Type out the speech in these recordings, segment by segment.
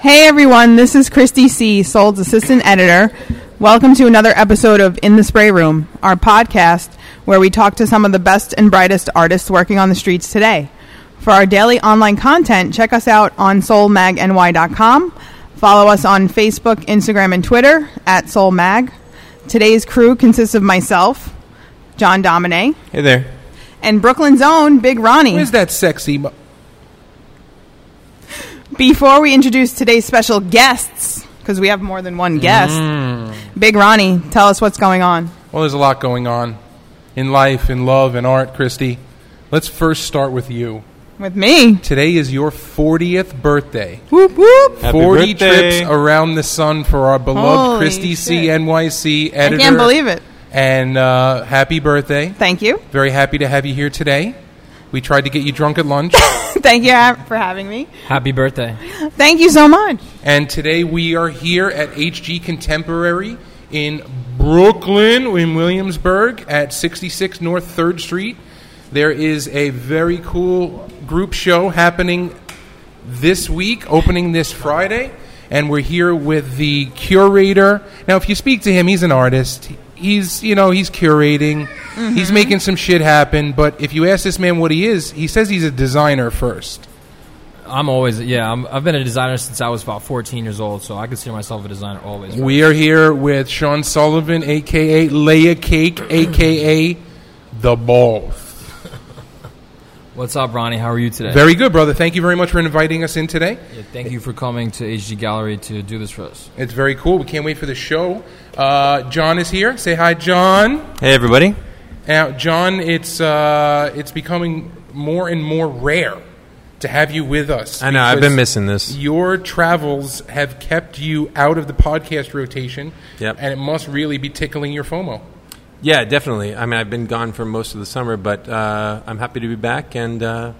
Hey everyone, this is Christy C., Soul's assistant editor. Welcome to another episode of In the Spray Room, our podcast where we talk to some of the best and brightest artists working on the streets today. For our daily online content, check us out on soulmagny.com. Follow us on Facebook, Instagram, and Twitter at soulmag. Today's crew consists of myself, John Domine, Hey there. and Brooklyn's own Big Ronnie. Where's that sexy? Mo- Before we introduce today's special guests, because we have more than one guest, Mm. Big Ronnie, tell us what's going on. well, there's a lot going on in life, in love, and art, Christy. Let's first start with you. With me. Today is your 40th birthday. Whoop whoop. Happy 40 birthday. trips around the sun for our beloved Holy Christy C. shit. NYC I can't believe it. And uh, happy birthday. Thank you. Very happy to have you here today. We tried to get you drunk at lunch. Thank you for having me. Happy birthday. Thank you so much. And today we are here at HG Contemporary in Brooklyn, in Williamsburg, at 66 North 3rd Street. There is a very cool group show happening this week, opening this Friday. And we're here with the curator. Now, if you speak to him, he's an artist. He's, you know, he's curating. He's mm-hmm. making some shit happen. But if you ask this man what he is, he says he's a designer first. I'm always yeah. I'm, I've been a designer since I was about 14 years old, so I consider myself a designer always. We are here with Sean Sullivan, aka Layer Cake, aka The Ball. What's up, Ronnie? How are you today? Very good, brother. Thank you very much for inviting us in today. Yeah, thank you for coming to HG Gallery to do this for us. It's very cool. We can't wait for the show. Uh, John is here. Say hi, John. Hey, everybody. Now, John, it's uh, it's becoming more and more rare to have you with us. I know, I've been missing this. Your travels have kept you out of the podcast rotation, Yep. and it must really be tickling your FOMO. Yeah, definitely. I mean, I've been gone for most of the summer, but uh, I'm happy to be back and uh,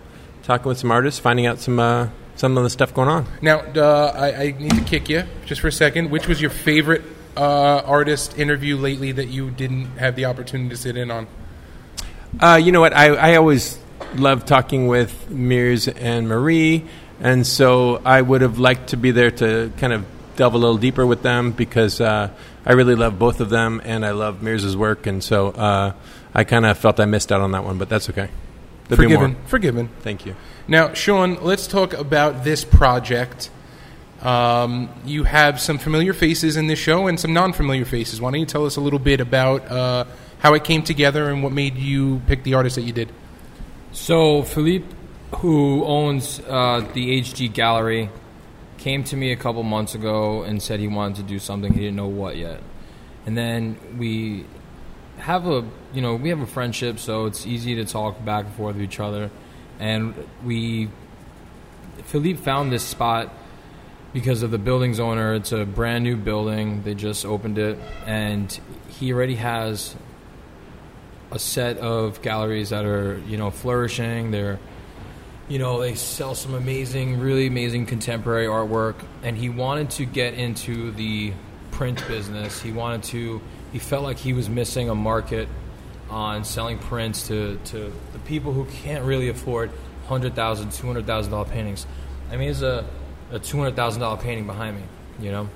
talking with some artists, finding out some uh, some of the stuff going on. Now, I, I need to kick you just for a second. Which was your favorite uh, artist interview lately that you didn't have the opportunity to sit in on? Uh, you know what? I, I always love talking with Meres and Marie, and so I would have liked to be there to kind of delve a little deeper with them because uh, I really love both of them, and I love Meres' work, and so uh, I kind of felt I missed out on that one, but that's okay. There'll Forgiven. Forgiven. Thank you. Now, Sean, let's talk about this project. Um, you have some familiar faces in this show and some non-familiar faces. Why don't you tell us a little bit about uh, how it came together and what made you pick the artist that you did? So Philippe, who owns uh, the HG Gallery, came to me a couple months ago and said he wanted to do something. He didn't know what yet, and then we have a you know we have a friendship, so it's easy to talk back and forth with each other, and we Philippe found this spot because of the building's owner. It's a brand new building. They just opened it, and he already has a set of galleries that are you know flourishing. They're you know they sell some amazing, really amazing contemporary artwork, and he wanted to get into the print business. He wanted to. He felt like he was missing a market on selling prints to, to the people who can't really afford hundred thousand, two hundred thousand dollar $200,000 paintings. I mean, there's a, a two hundred thousand dollar painting behind me, you know,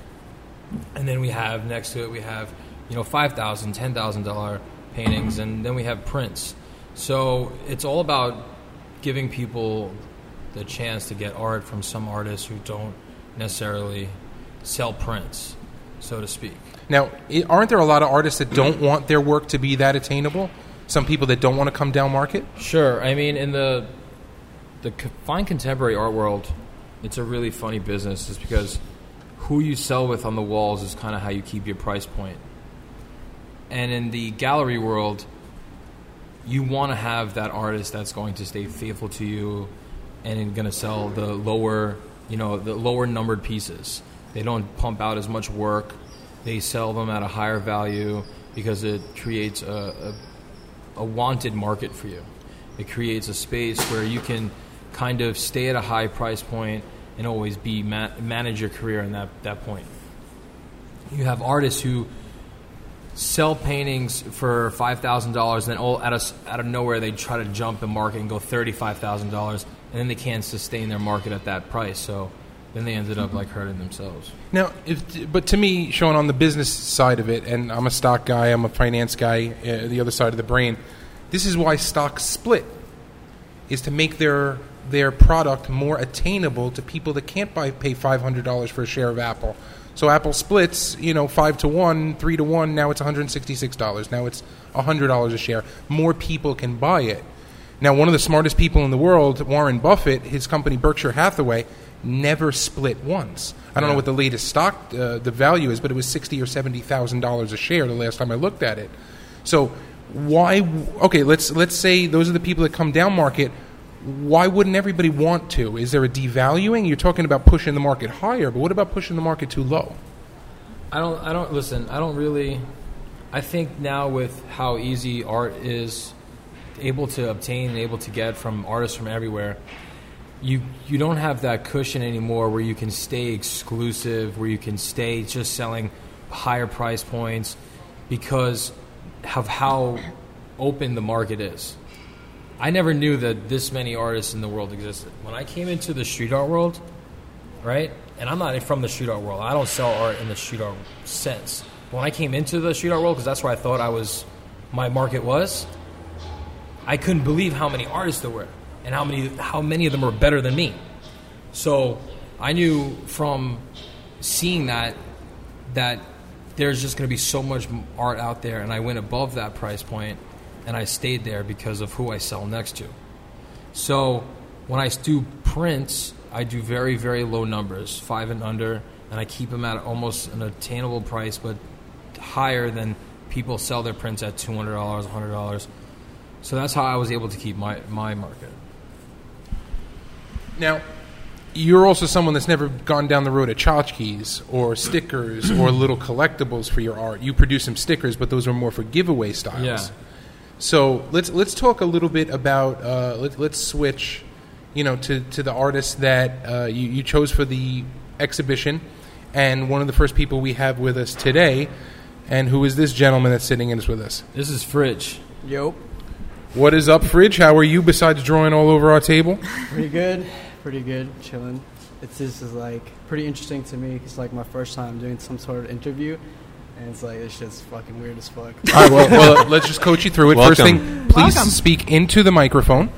and then we have next to it we have you know five thousand, ten thousand dollar paintings, and then we have prints. So it's all about giving people the chance to get art from some artists who don't necessarily sell prints, so to speak. Now, aren't there a lot of artists that don't want their work to be that attainable? Some people that don't want to come down market? Sure. I mean, in the the fine contemporary art world, it's a really funny business, just because who you sell with on the walls is kind of how you keep your price point. And in the gallery world, you want to have that artist that's going to stay faithful to you and going to sell the lower, you know, the lower numbered pieces. They don't pump out as much work. They sell them at a higher value because it creates a, a, a wanted market for you. It creates a space where you can kind of stay at a high price point and always be ma- manage your career in that, that point. You have artists who sell paintings for five thousand dollars, and then all out of out of nowhere they try to jump the market and go thirty five thousand dollars, and then they can't sustain their market at that price. So then they ended up like hurting themselves. Now, if, but to me, showing on the business side of it, and I'm a stock guy, I'm a finance guy, uh, the other side of the brain. This is why stocks split, is to make their their product more attainable to people that can't buy pay five hundred dollars for a share of Apple. So Apple splits, you know, five to one, three to one. Now it's one hundred sixty six dollars. Now it's hundred dollars a share. More people can buy it. Now, one of the smartest people in the world, Warren Buffett, his company Berkshire Hathaway, never split once. I don't know what the latest stock uh, the value is, but it was sixty or seventy thousand dollars a share the last time I looked at it. So why? Okay, let's let's say those are the people that come down market. Why wouldn't everybody want to? Is there a devaluing? You're talking about pushing the market higher, but what about pushing the market too low? I don't. I don't listen. I don't really. I think now with how easy art is able to obtain and able to get from artists from everywhere, you you don't have that cushion anymore where you can stay exclusive, where you can stay just selling higher price points because of how open the market is. I never knew that this many artists in the world existed. When I came into the street art world, right? And I'm not from the street art world. I don't sell art in the street art sense. When I came into the street art world, because that's where I thought I was, my market was. I couldn't believe how many artists there were, and how many how many of them were better than me. So I knew from seeing that that there's just going to be so much art out there, and I went above that price point, and I stayed there because of who I sell next to. So when I do prints, I do very very low numbers, five and under, and I keep them at almost an attainable price, but higher than people sell their prints at two hundred dollars, hundred dollars. So that's how I was able to keep my my market. Now, you're also someone that's never gone down the road of tchotchkes or stickers or little collectibles for your art. You produce some stickers, but those are more for giveaway styles. Yeah. So let's let's talk a little bit about uh, let, let's switch, you know, to, to the artists that uh, you, you chose for the exhibition, and one of the first people we have with us today, and who is this gentleman that's sitting in us with us? This is Fridge. Yo, What is up, Fridge? How are you? Besides drawing all over our table, pretty good, pretty good, chilling. It's this is like pretty interesting to me. It's like my first time doing some sort of interview, and it's like it's just fucking weird as fuck. All right, well, well, let's just coach you through it. First Welcome. thing, please Welcome. speak into the microphone.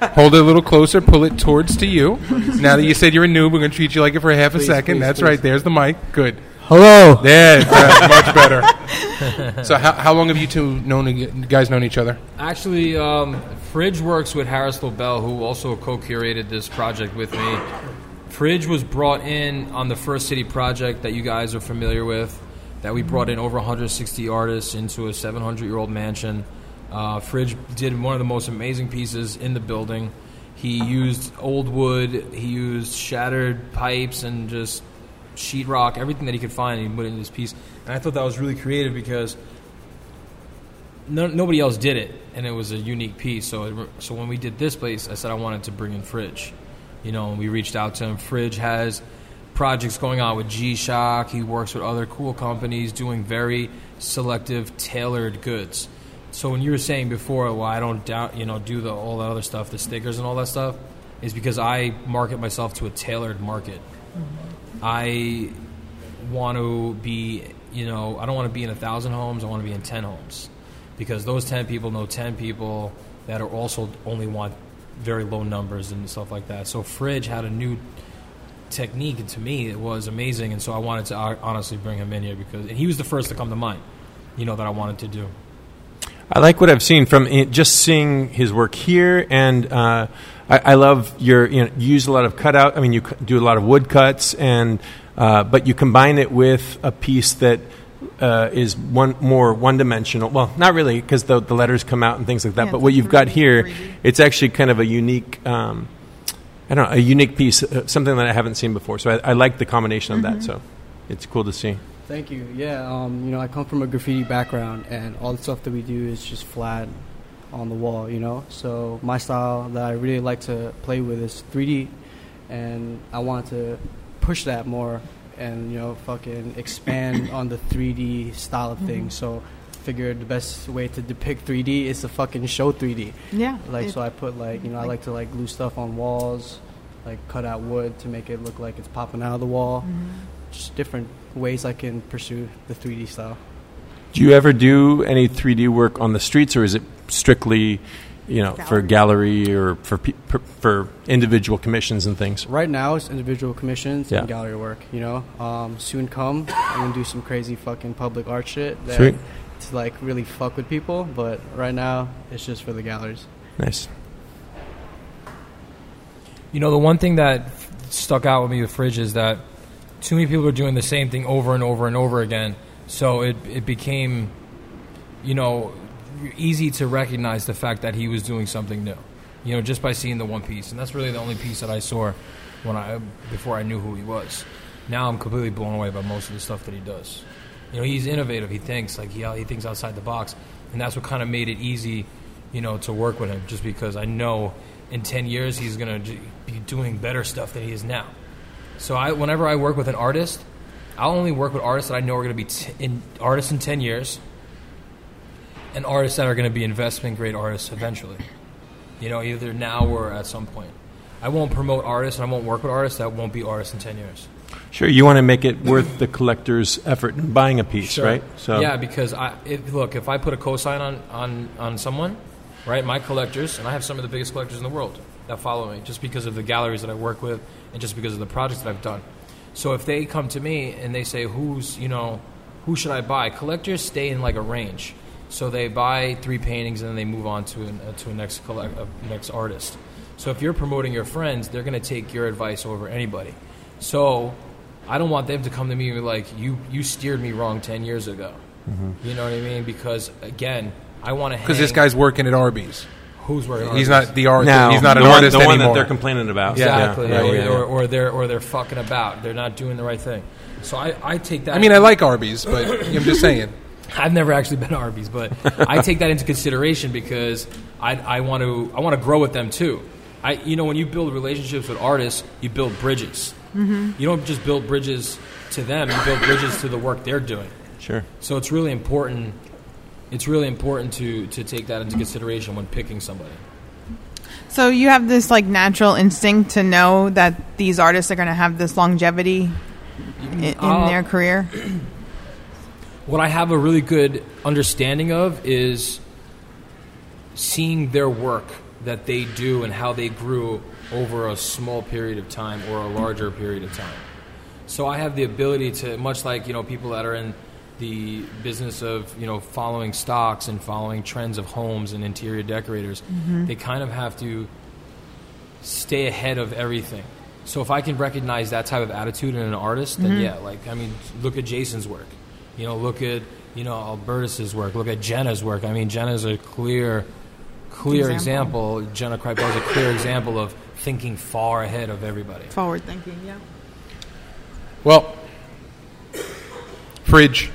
Hold it a little closer. Pull it towards to you. Now that you said you're a noob, we're going to treat you like it for a half a Please, second. please, That's please. right. There's the mic. Good. Hello. There, uh, much better. So, how, how long have you two known you guys known each other? Actually, um, Fridge works with Harris Lobel, who also co-curated this project with me. Fridge was brought in on the First City project that you guys are familiar with. That we brought in over 160 artists into a 700-year-old mansion. Uh, Fridge did one of the most amazing pieces in the building. He used old wood, he used shattered pipes, and just sheetrock, everything that he could find, and he put it in this piece. And I thought that was really creative because no, nobody else did it, and it was a unique piece. So, it, so when we did this place, I said I wanted to bring in Fridge. You know, and we reached out to him. Fridge has projects going on with G Shock. He works with other cool companies doing very selective, tailored goods. So when you were saying before, well, I don't doubt, you know, do the all that other stuff, the stickers and all that stuff, is because I market myself to a tailored market. Mm-hmm. I want to be, you know, I don't want to be in a thousand homes. I want to be in ten homes, because those ten people know ten people that are also only want very low numbers and stuff like that. So Fridge had a new technique, and to me, it was amazing. And so I wanted to honestly bring him in here because and he was the first to come to mind, you know, that I wanted to do. I like what I've seen from it, just seeing his work here, and uh, I, I love your you, know, you use a lot of cutout. I mean, you do a lot of wood cuts, and uh, but you combine it with a piece that uh, is one more one dimensional. Well, not really, because the, the letters come out and things like that. Yeah, but what you've got 3D. here, it's actually kind of a unique. Um, I don't know, a unique piece, uh, something that I haven't seen before. So I, I like the combination of that. So it's cool to see. Thank you. Yeah, um, you know, I come from a graffiti background, and all the stuff that we do is just flat on the wall, you know. So my style that I really like to play with is 3D, and I want to push that more, and you know, fucking expand on the 3D style of things. So, figured the best way to depict 3D is to fucking show 3D. Yeah. Like it- so, I put like you know I like to like glue stuff on walls, like cut out wood to make it look like it's popping out of the wall. Just different ways I can pursue the 3D style. Do you ever do any 3D work on the streets, or is it strictly, you know, for gallery or for pe- for, for individual commissions and things? Right now, it's individual commissions Yeah. and gallery work. You know, um, soon come, I'm gonna do some crazy fucking public art shit that Sweet. To like really fuck with people. But right now, it's just for the galleries. Nice. You know, the one thing that stuck out with me with Fridge is that too many people are doing the same thing over and over and over again. So it it became, you know, easy to recognize the fact that he was doing something new. You know, just by seeing the one piece, and that's really the only piece that I saw when I before I knew who he was. Now I'm completely blown away by most of the stuff that he does. You know, he's innovative. He thinks like he he thinks outside the box, and that's what kind of made it easy, you know, to work with him. Just because I know in ten years he's gonna be doing better stuff than he is now. So I, whenever I work with an artist, I'll only work with artists that I know are going to be t- in, artists in ten years, and artists that are going to be investment grade artists eventually. You know, either now or at some point. I won't promote artists and I won't work with artists that won't be artists in ten years. Sure, you want to make it worth the collector's effort in buying a piece, Sure. right? So yeah, because I if, look if I put a cosign on on on someone, right? My collectors, and I have some of the biggest collectors in the world that follow me, just because of the galleries that I work with, and just because of the projects that I've done. So if they come to me and they say, "Who's you know, who should I buy?" Collectors stay in like a range, so they buy three paintings and then they move on to an, uh, to a next collect, uh, next artist. So if you're promoting your friends, they're going to take your advice over anybody. So I don't want them to come to me and be like, "You you steered me wrong ten years ago." Mm-hmm. You know what I mean? Because again, I want to Because this guy's working at Arby's. who's working. He's not the art. now he's not an the one, artist the one that they're complaining about. exactly, Yeah, or, yeah, yeah. Or, or they're or they're fucking about. They're not doing the right thing. So I, I take that. I mean, I like Arby's, but I'm just saying. I've never actually been to Arby's, but I take that into consideration because I, I want to I want to grow with them too. I you know when you build relationships with artists, you build bridges. Mm-hmm. You don't just build bridges to them; you build bridges to the work they're doing. Sure. So it's really important. It's really important to to take that into consideration when picking somebody. So you have this like natural instinct to know that these artists are going to have this longevity in, in Uh, their career. What I have a really good understanding of is seeing their work that they do and how they grew over a small period of time or a larger period of time. So I have the ability to, much like you know people that are in the business of you know following stocks and following trends of homes and interior decorators, mm-hmm. they kind of have to stay ahead of everything. So if I can recognize that type of attitude in an artist, then mm-hmm. yeah, like I mean, look at Jason's work. You know, look at you know Albertus's work. Look at Jenna's work. I mean, Jenna's a clear, clear example. Example. Jenna Kreipel is a clear example of thinking far ahead of everybody. Forward thinking, yeah. Well, Fridge,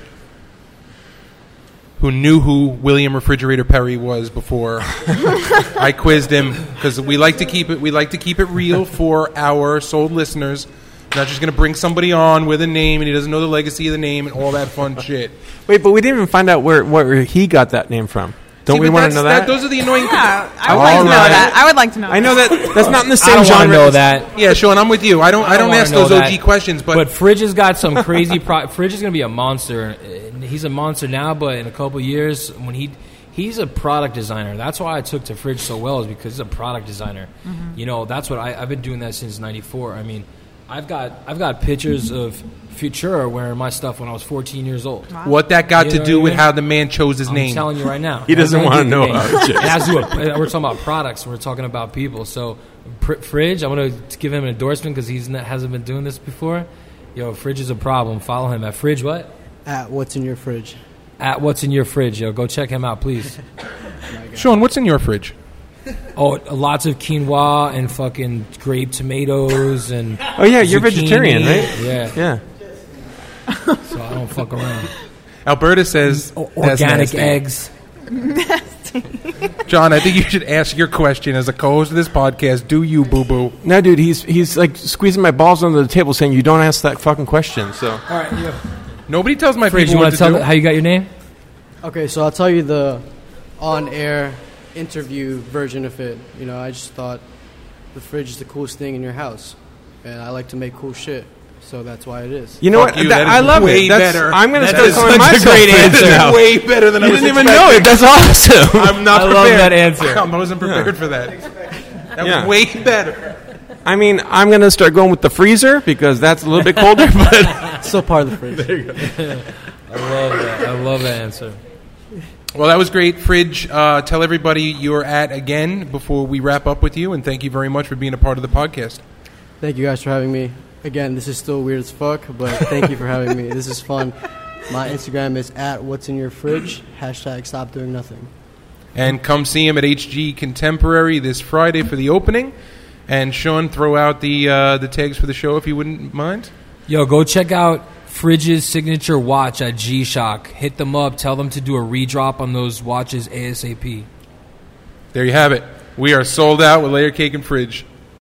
who knew who William Refrigerator Perry was before I quizzed him because we like to keep it we like to keep it real for our sold listeners. Not just going to bring somebody on with a name and he doesn't know the legacy of the name and all that fun shit. Wait, but we didn't even find out where where he got that name from. Don't See, we want to know that? Those are the annoying. Yeah, I would All like to know right. that. I would like to know. I know that that's not in the I same don't want genre. to know that. Yeah, Sean, I'm with you. I don't. I don't, wanna ask know those that. OG questions, but, But Fridge has got some crazy. Pro- Fridge is going to be a monster. He's a monster now, but in a couple years, when he he's a product designer. That's why I took to Fridge so well is because he's a product designer. Mm-hmm. You know, that's what I, I've been doing that since '94. I mean, I've got I've got pictures of Futura wearing my stuff when I was 14 years old. what that got You to do with mean? how the man chose his name. I'm telling you right now. He doesn't wanna know with how me. it is. It has to do with, we're talking about products. We're talking about people. So, Pr- Fridge, I'm going to give him an endorsement because he hasn't been doing this before. Yo, Fridge is a problem. Follow him at Fridge. What? At what's in your fridge? At what's in your fridge? Yo, go check him out, please. Oh Sean, what's in your fridge? Oh, lots of quinoa and fucking grape tomatoes and. Oh yeah, you're zucchini. vegetarian, right? Yeah. Yeah. So I don't fuck around. Alberta says O- organic nasty. eggs. John, I think you should ask your question as a co-host of this podcast. Do you, boo boo? No, dude, he's he's like squeezing my balls under the table, saying you don't ask that fucking question. So All right, yo. Nobody tells my Fridge, people you what want to to tell do. how you got your name? Okay, so I'll tell you the on-air interview version of it. You know, I just thought the fridge is the coolest thing in your house, and I like to make cool shit, so that's why it is. You know Fuck what? you, That- that I love way it. That's, better. I'm going to start is calling such a myself great Fridge answer. now. way better than I You was didn't even expecting. know it. That's awesome. I'm not I love prepared. that answer. I wasn't prepared for that. That Yeah. was way better. I mean, I'm going to start going with the freezer because that's a little bit colder, but Still part of the fridge. I love that. I love that answer. Well, that was great, Fridge. Uh, tell everybody you're at again before we wrap up with you, and thank you very much for being a part of the podcast. Thank you guys for having me. Again, this is still weird as fuck, but thank you for having me. This is fun. My Instagram is at what's in your fridge. Hashtag stop doing nothing. And come see him at HG Contemporary this Friday for the opening. And Sean, throw out the uh, the tags for the show if you wouldn't mind. Yo, go check out Fridge's signature watch at G Shock. Hit them up. Tell them to do a redrop on those watches ASAP. There you have it. We are sold out with Layer Cake and Fridge.